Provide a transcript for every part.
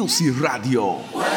Music Radio.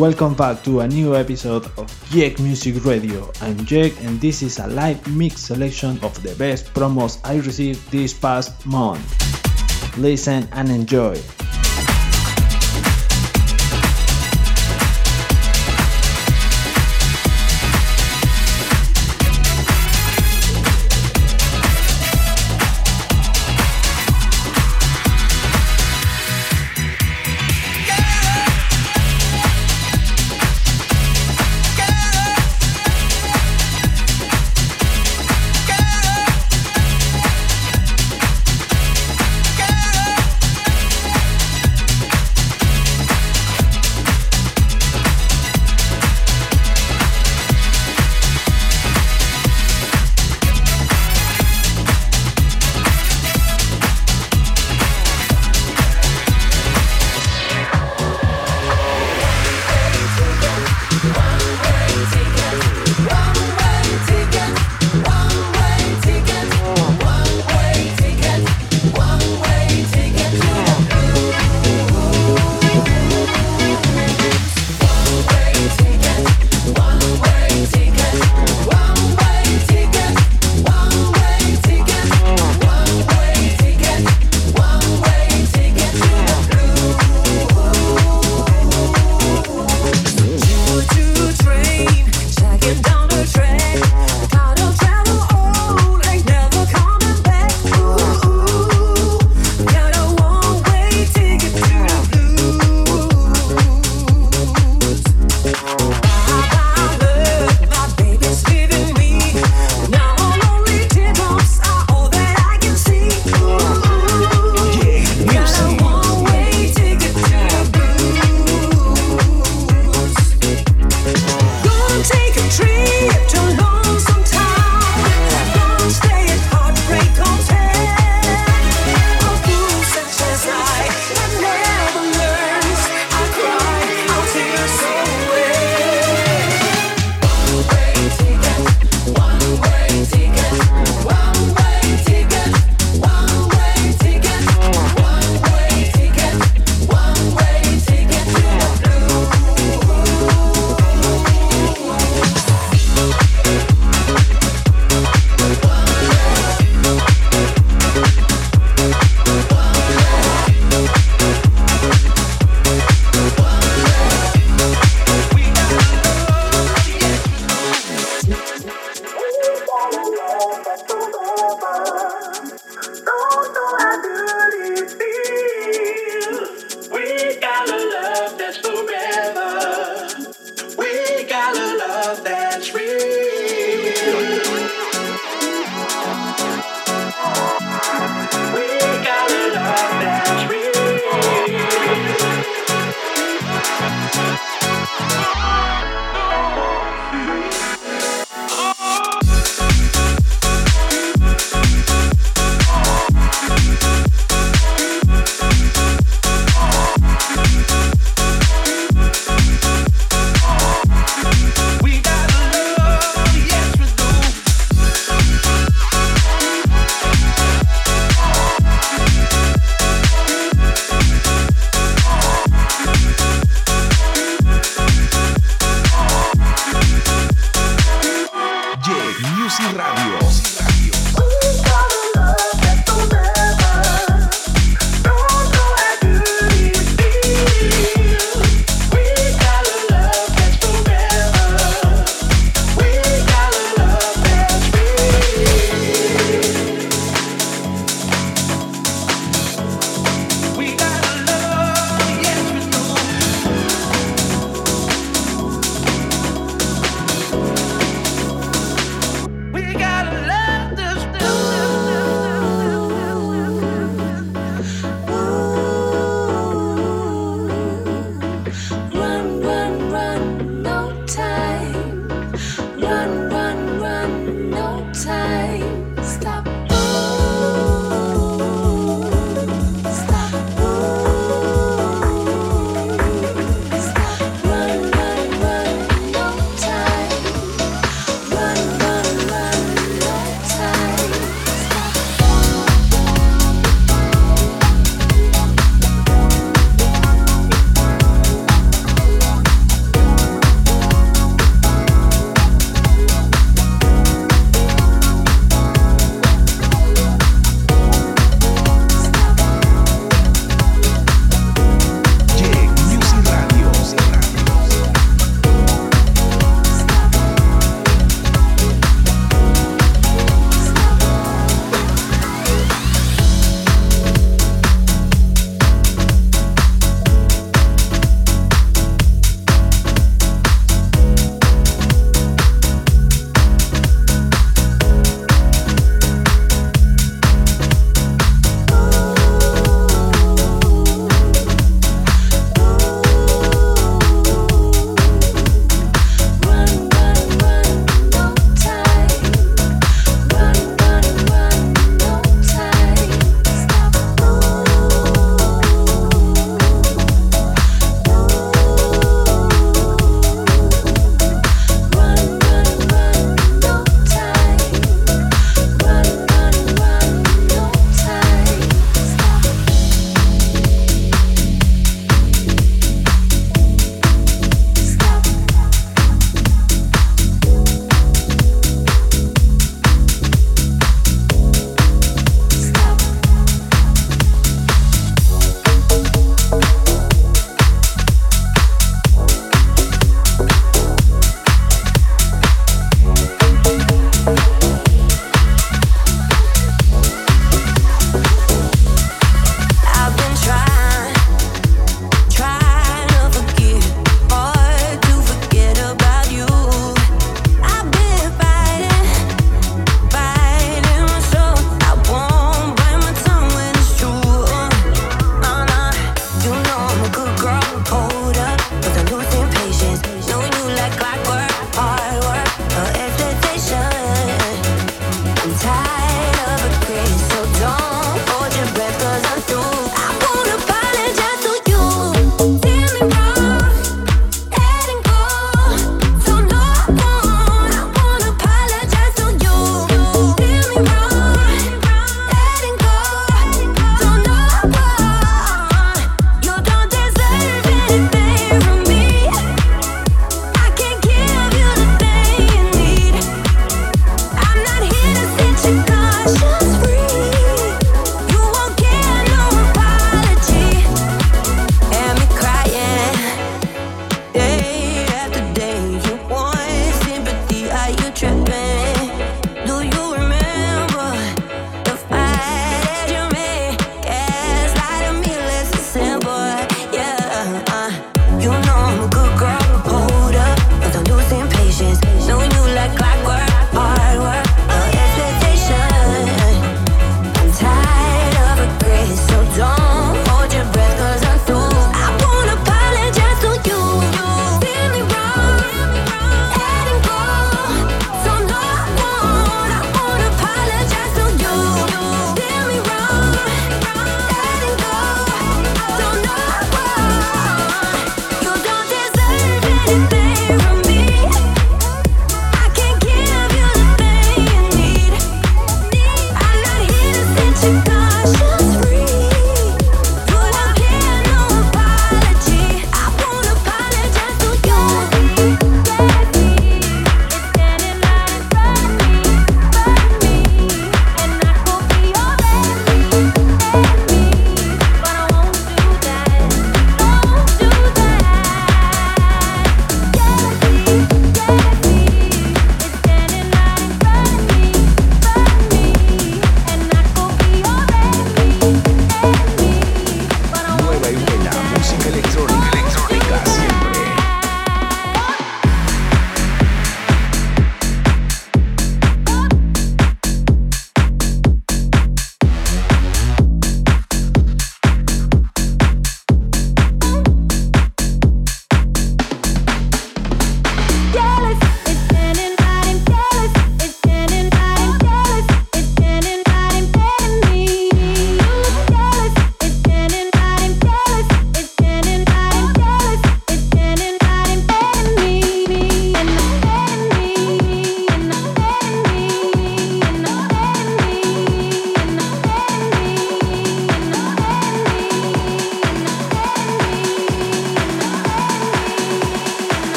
Welcome back to a new episode of Jake Music Radio. I'm Jake and this is a live mix selection of the best promos I received this past month. Listen and enjoy.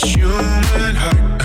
this human heart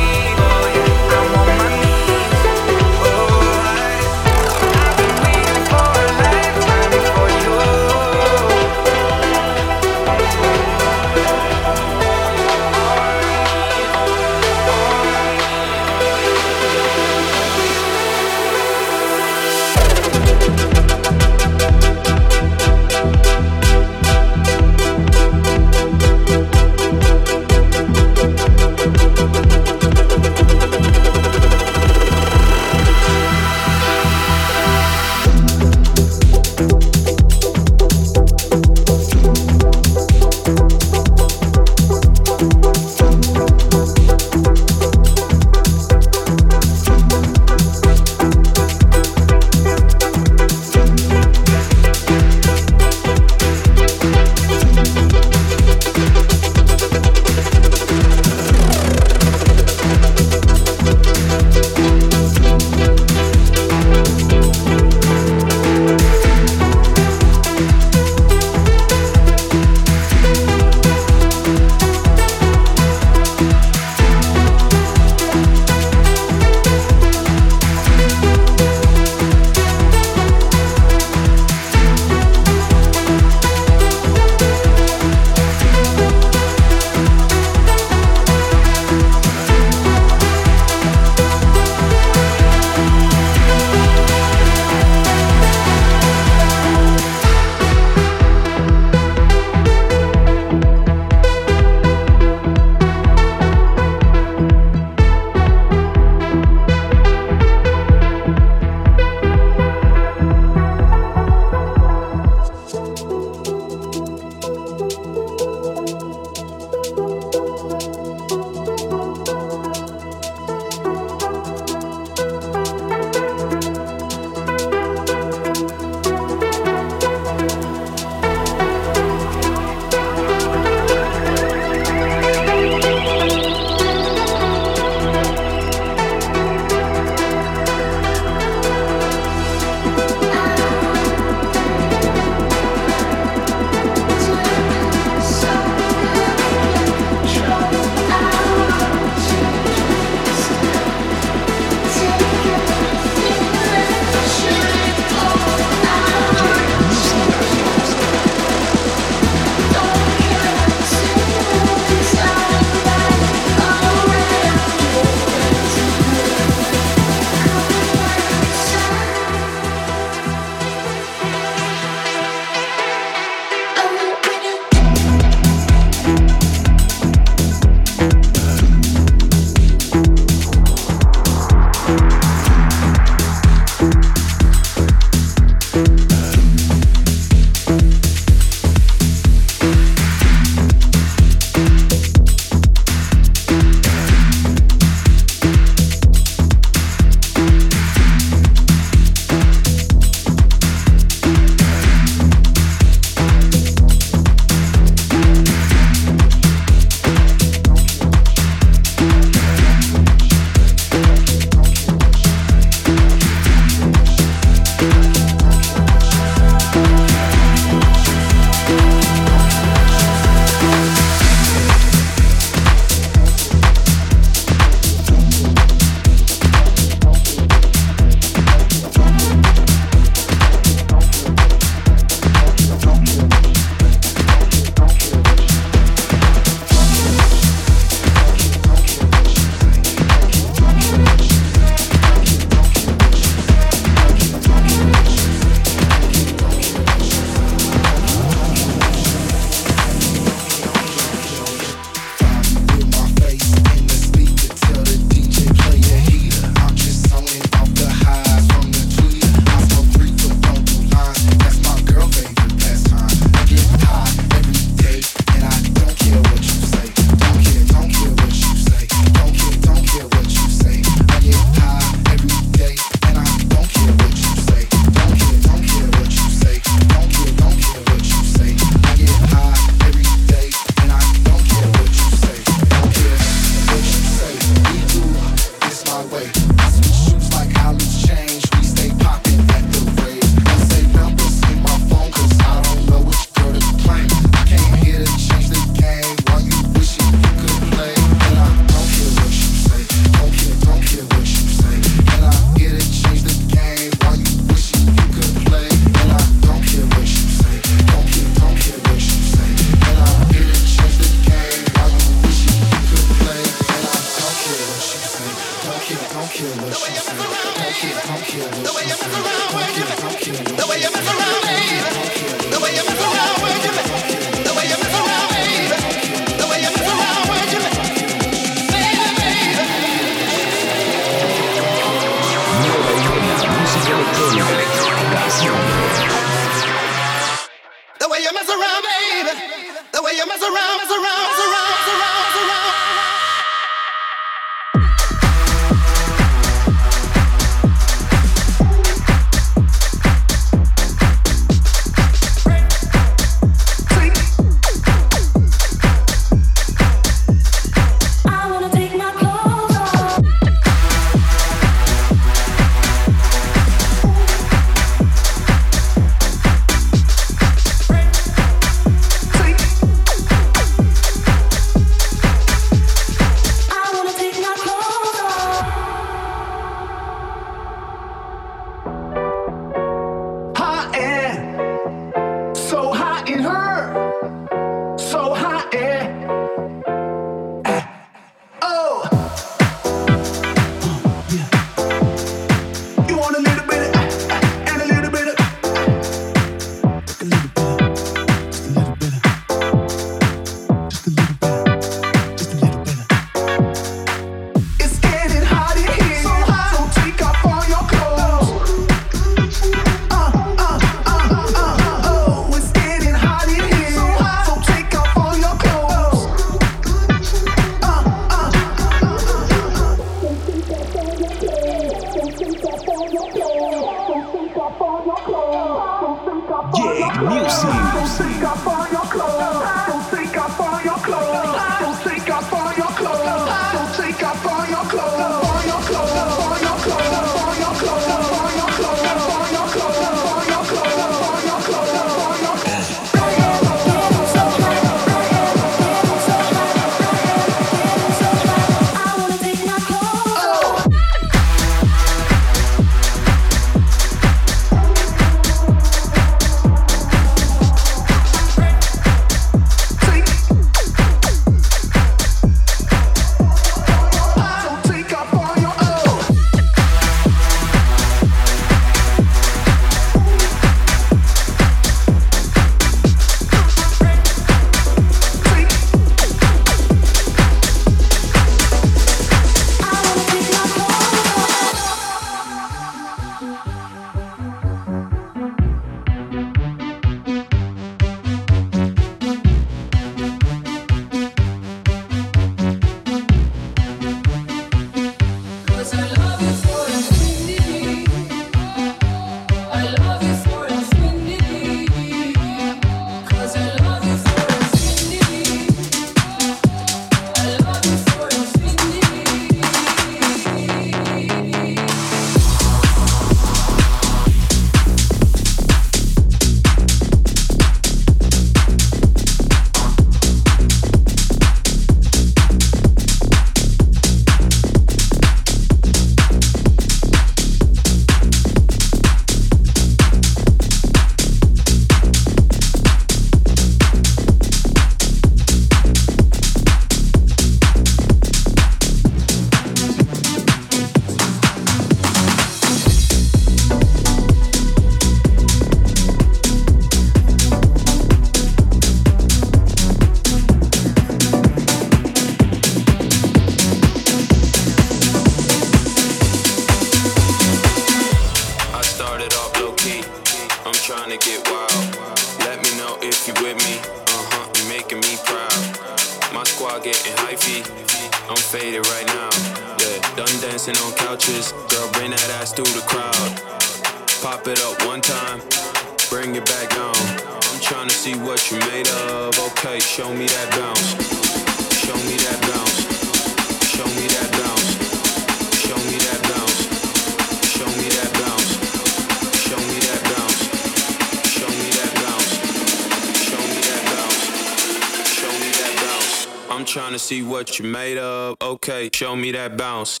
see what you made of. Okay, show me that bounce.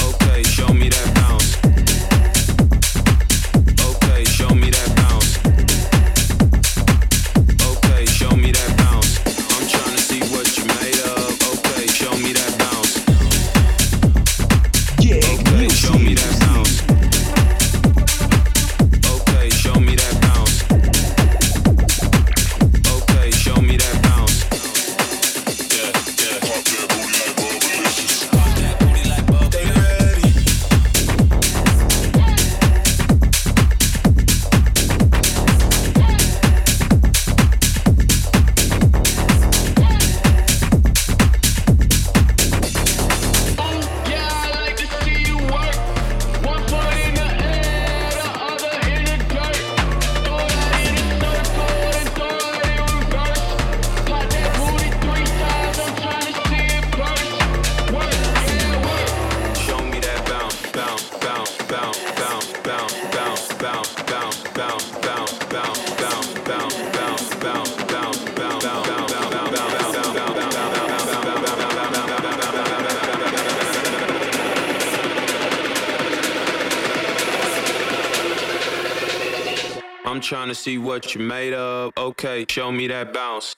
Okay, show me that bounce. What you're made of. Okay, show me that bounce.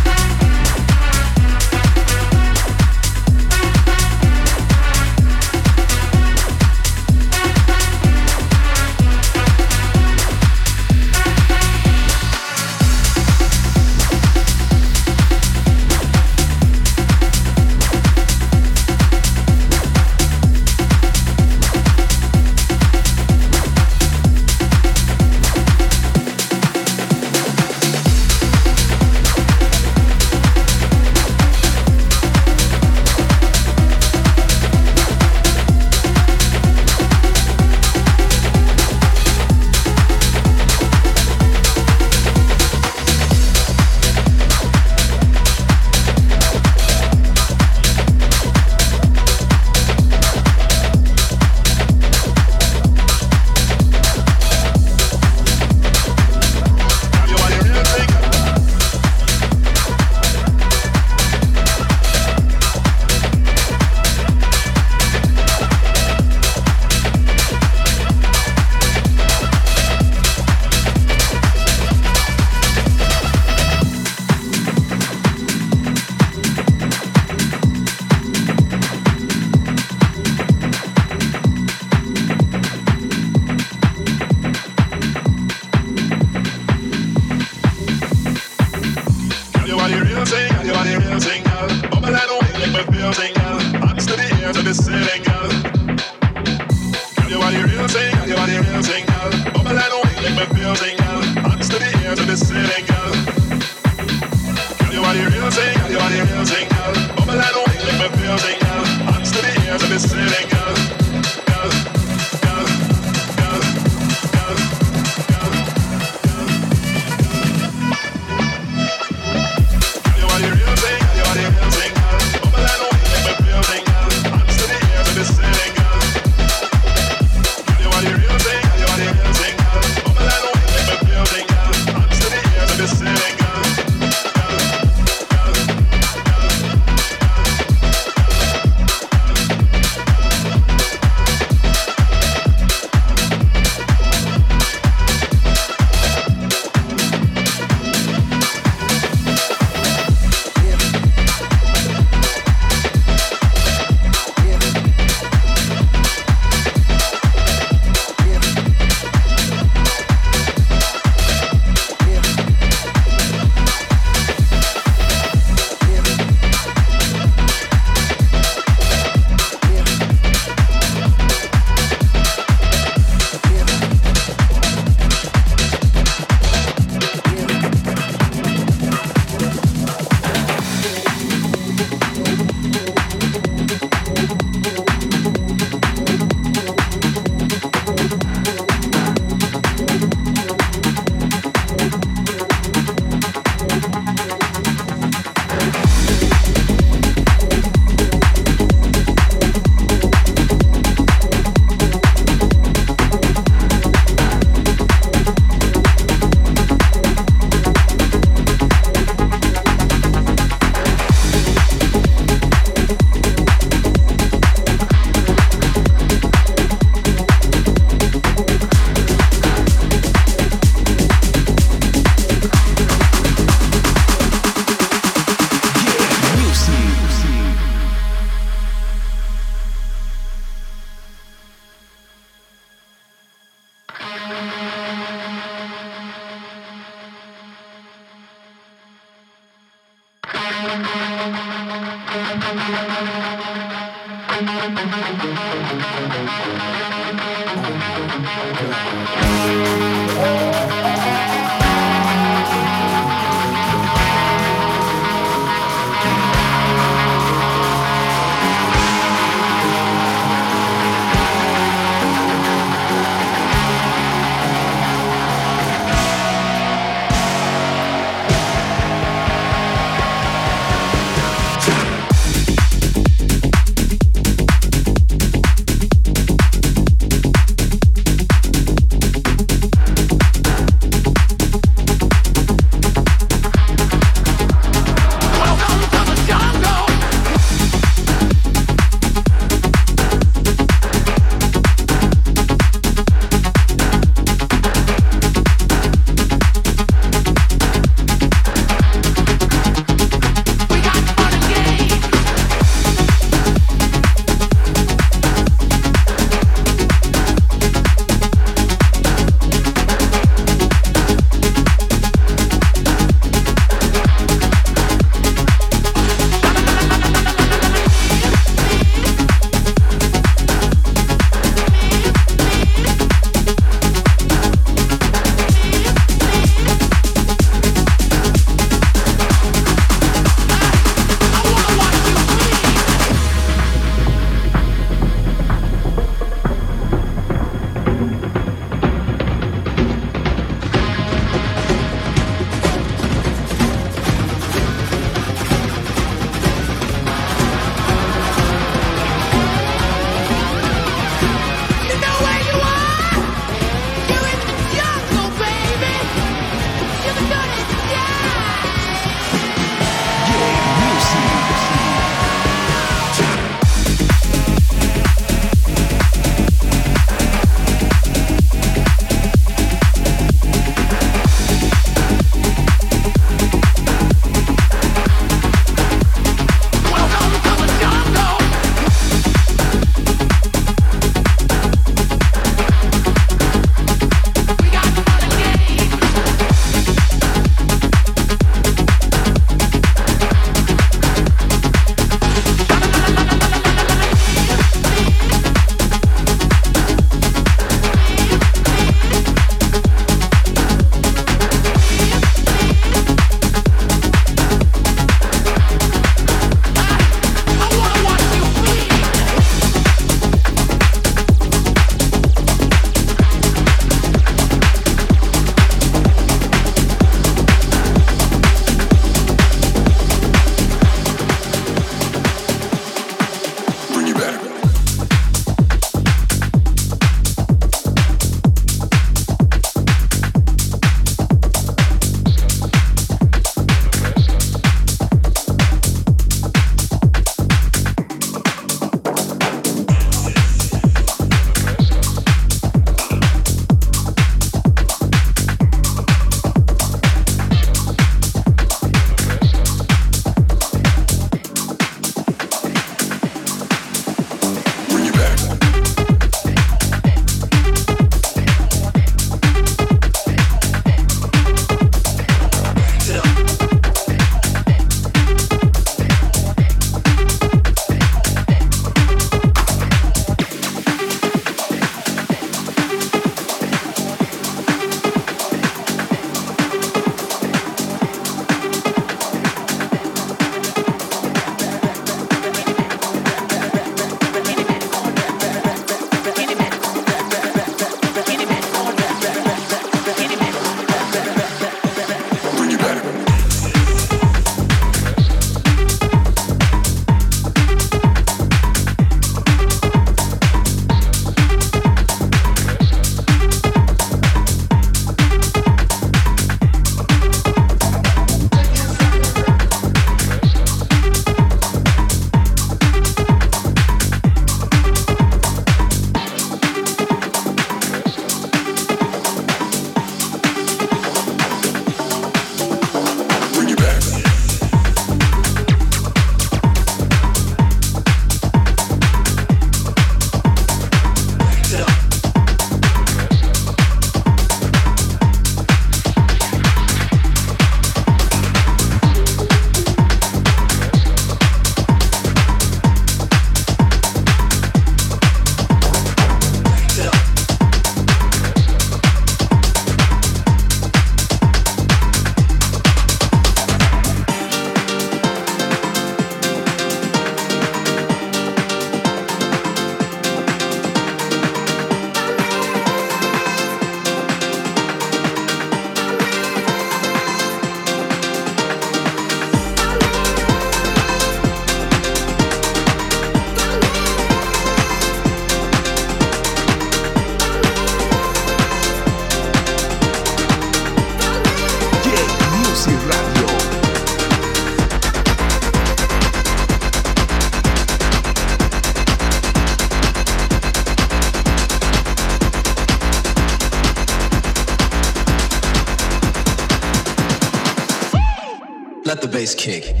Kick.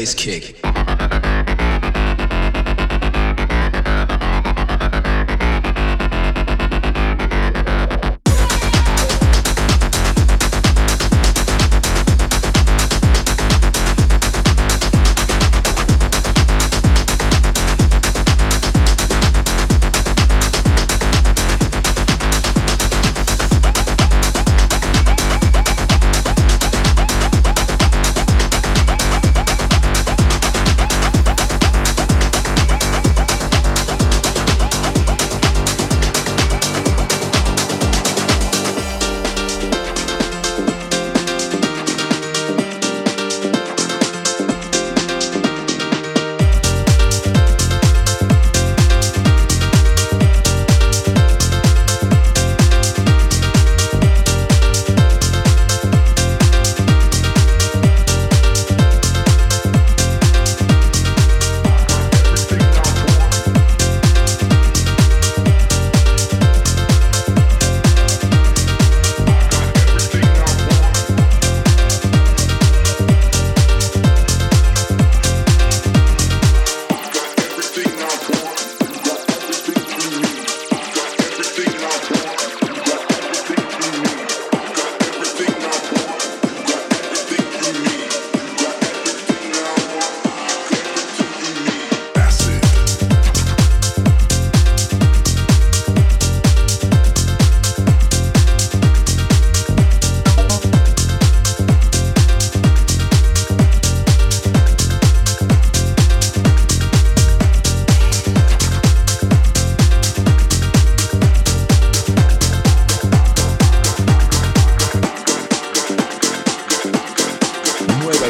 Bass kick.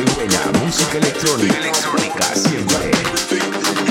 y música electrónica, electrónica siempre.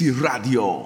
Music Radio.